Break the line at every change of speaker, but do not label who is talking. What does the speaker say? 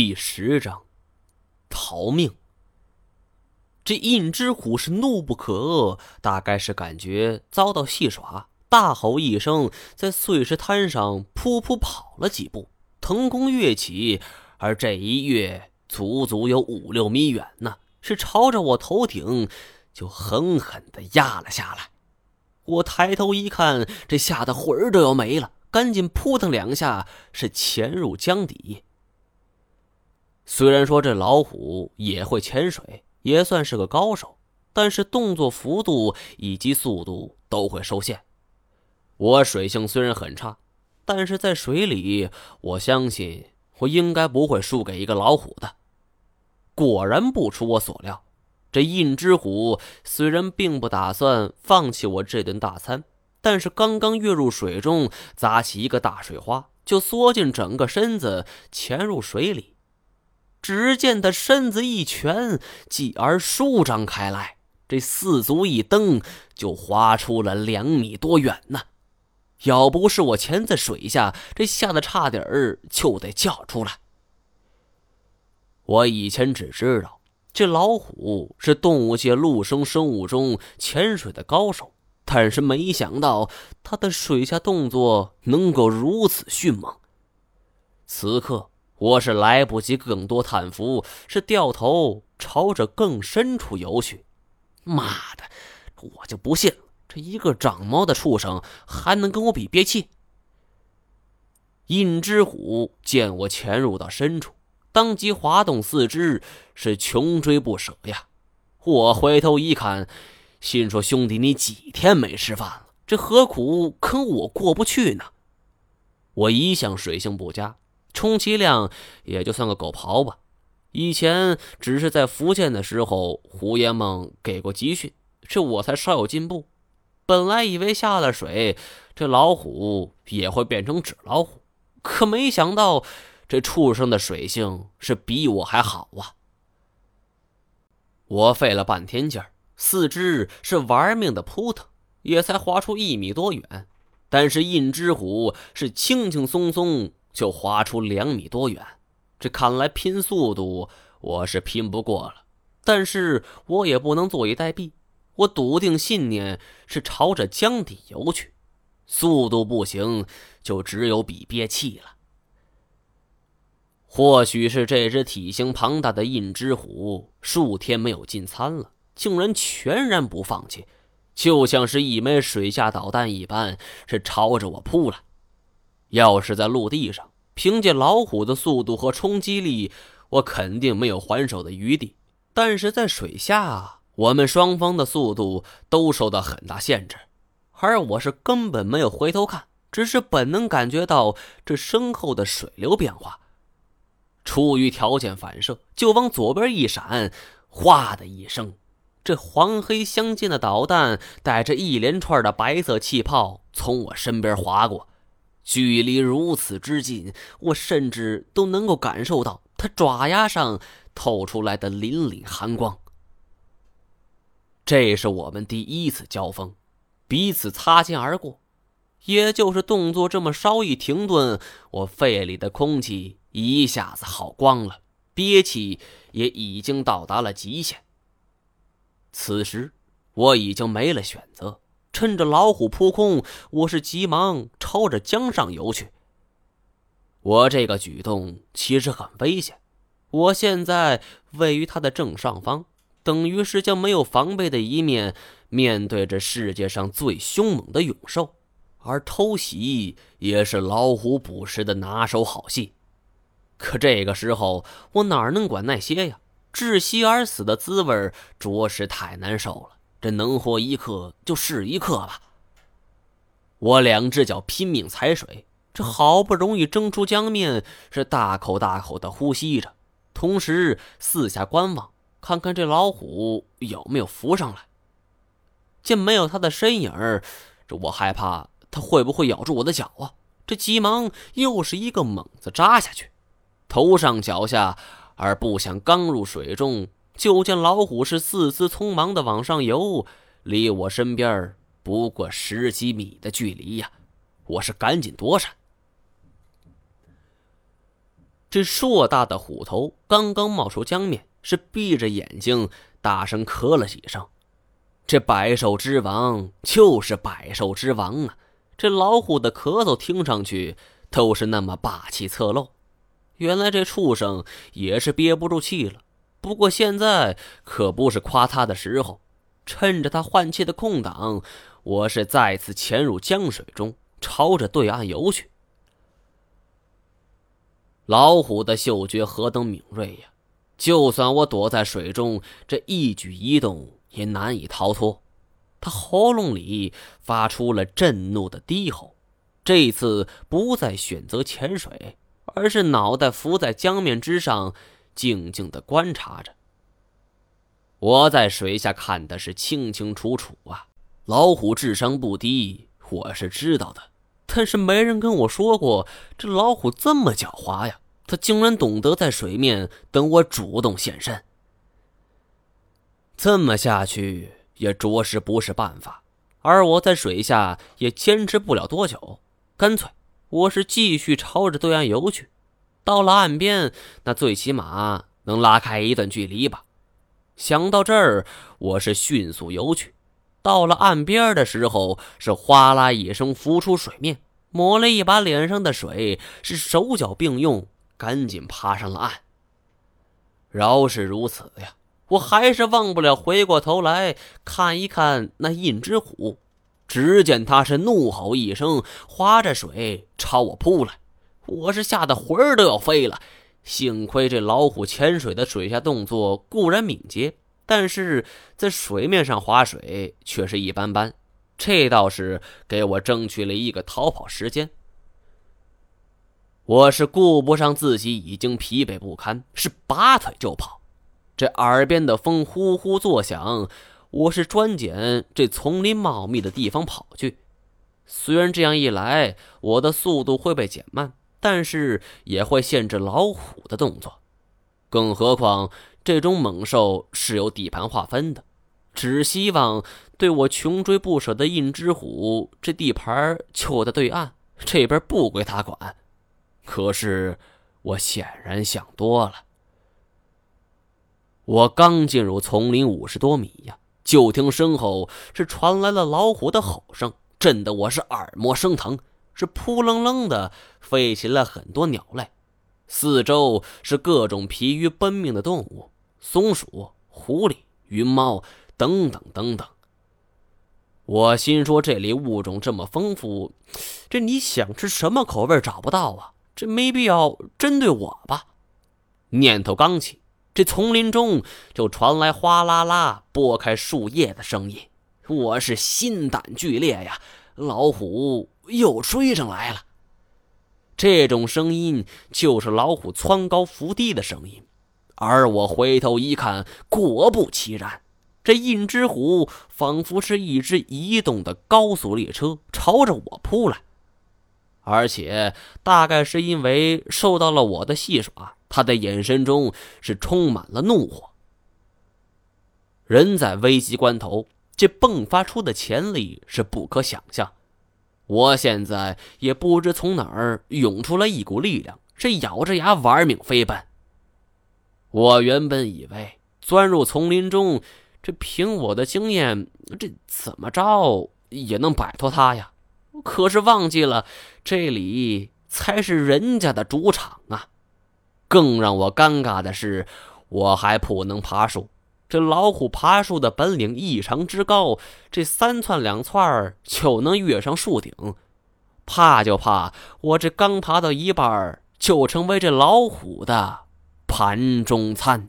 第十章，逃命。这印之虎是怒不可遏，大概是感觉遭到戏耍，大吼一声，在碎石滩上噗噗跑了几步，腾空跃起，而这一跃足足有五六米远呢，是朝着我头顶就狠狠的压了下来。我抬头一看，这吓得魂儿都要没了，赶紧扑腾两下，是潜入江底。虽然说这老虎也会潜水，也算是个高手，但是动作幅度以及速度都会受限。我水性虽然很差，但是在水里，我相信我应该不会输给一个老虎的。果然不出我所料，这印之虎虽然并不打算放弃我这顿大餐，但是刚刚跃入水中，砸起一个大水花，就缩进整个身子潜入水里。只见他身子一蜷，继而舒张开来，这四足一蹬，就划出了两米多远呢。要不是我潜在水下，这吓得差点儿就得叫出来。我以前只知道这老虎是动物界陆生生物中潜水的高手，但是没想到它的水下动作能够如此迅猛。此刻。我是来不及更多叹服，是掉头朝着更深处游去。妈的，我就不信了，这一个长毛的畜生还能跟我比憋气？印之虎见我潜入到深处，当即滑动四肢，是穷追不舍呀。我回头一看，心说：“兄弟，你几天没吃饭了？这何苦跟我过不去呢？”我一向水性不佳。充其量也就算个狗刨吧，以前只是在福建的时候，胡爷梦给过集训，这我才稍有进步。本来以为下了水，这老虎也会变成纸老虎，可没想到这畜生的水性是比我还好啊！我费了半天劲儿，四肢是玩命的扑腾，也才划出一米多远，但是印之虎是轻轻松松。就划出两米多远，这看来拼速度我是拼不过了，但是我也不能坐以待毙。我笃定信念是朝着江底游去，速度不行，就只有比憋气了。或许是这只体型庞大的印之虎数天没有进餐了，竟然全然不放弃，就像是一枚水下导弹一般，是朝着我扑来。要是在陆地上，凭借老虎的速度和冲击力，我肯定没有还手的余地。但是在水下，我们双方的速度都受到很大限制，而我是根本没有回头看，只是本能感觉到这身后的水流变化。出于条件反射，就往左边一闪，哗的一声，这黄黑相间的导弹带着一连串的白色气泡从我身边划过。距离如此之近，我甚至都能够感受到他爪牙上透出来的凛凛寒光。这是我们第一次交锋，彼此擦肩而过，也就是动作这么稍一停顿，我肺里的空气一下子耗光了，憋气也已经到达了极限。此时，我已经没了选择。趁着老虎扑空，我是急忙朝着江上游去。我这个举动其实很危险，我现在位于它的正上方，等于是将没有防备的一面面对着世界上最凶猛的勇兽，而偷袭也是老虎捕食的拿手好戏。可这个时候，我哪能管那些呀？窒息而死的滋味着实太难受了。这能活一刻就是一刻吧。我两只脚拼命踩水，这好不容易挣出江面，是大口大口的呼吸着，同时四下观望，看看这老虎有没有浮上来。见没有他的身影这我害怕他会不会咬住我的脚啊？这急忙又是一个猛子扎下去，头上脚下，而不想刚入水中。就见老虎是四肢匆忙的往上游，离我身边不过十几米的距离呀！我是赶紧躲闪。这硕大的虎头刚刚冒出江面，是闭着眼睛大声咳了几声。这百兽之王就是百兽之王啊！这老虎的咳嗽听上去都是那么霸气侧漏。原来这畜生也是憋不住气了。不过现在可不是夸他的时候，趁着他换气的空档，我是再次潜入江水中，朝着对岸游去。老虎的嗅觉何等敏锐呀！就算我躲在水中，这一举一动也难以逃脱。他喉咙里发出了震怒的低吼，这次不再选择潜水。而是脑袋浮在江面之上，静静的观察着。我在水下看的是清清楚楚啊，老虎智商不低，我是知道的。但是没人跟我说过，这老虎这么狡猾呀，它竟然懂得在水面等我主动现身。这么下去也着实不是办法，而我在水下也坚持不了多久，干脆。我是继续朝着对岸游去，到了岸边，那最起码能拉开一段距离吧。想到这儿，我是迅速游去。到了岸边的时候，是哗啦一声浮出水面，抹了一把脸上的水，是手脚并用，赶紧爬上了岸。饶是如此呀，我还是忘不了回过头来看一看那印之虎。只见他是怒吼一声，划着水朝我扑来，我是吓得魂儿都要飞了。幸亏这老虎潜水的水下动作固然敏捷，但是在水面上划水却是一般般，这倒是给我争取了一个逃跑时间。我是顾不上自己已经疲惫不堪，是拔腿就跑。这耳边的风呼呼作响。我是专拣这丛林茂密的地方跑去，虽然这样一来我的速度会被减慢，但是也会限制老虎的动作。更何况这种猛兽是有地盘划分的，只希望对我穷追不舍的印之虎这地盘就在对岸，这边不归他管。可是我显然想多了。我刚进入丛林五十多米呀。就听身后是传来了老虎的吼声，震得我是耳膜生疼，是扑棱棱的飞起了很多鸟类，四周是各种疲于奔命的动物，松鼠、狐狸、云猫等等等等。我心说，这里物种这么丰富，这你想吃什么口味找不到啊？这没必要针对我吧？念头刚起。这丛林中就传来哗啦啦拨开树叶的声音，我是心胆俱裂呀！老虎又追上来了。这种声音就是老虎蹿高伏低的声音，而我回头一看，果不其然，这印之虎仿佛是一只移动的高速列车，朝着我扑来。而且，大概是因为受到了我的戏耍，他的眼神中是充满了怒火。人在危急关头，这迸发出的潜力是不可想象。我现在也不知从哪儿涌出来一股力量，是咬着牙玩命飞奔。我原本以为钻入丛林中，这凭我的经验，这怎么着也能摆脱他呀。可是忘记了，这里才是人家的主场啊！更让我尴尬的是，我还不能爬树。这老虎爬树的本领异常之高，这三窜两窜就能跃上树顶。怕就怕我这刚爬到一半，就成为这老虎的盘中餐。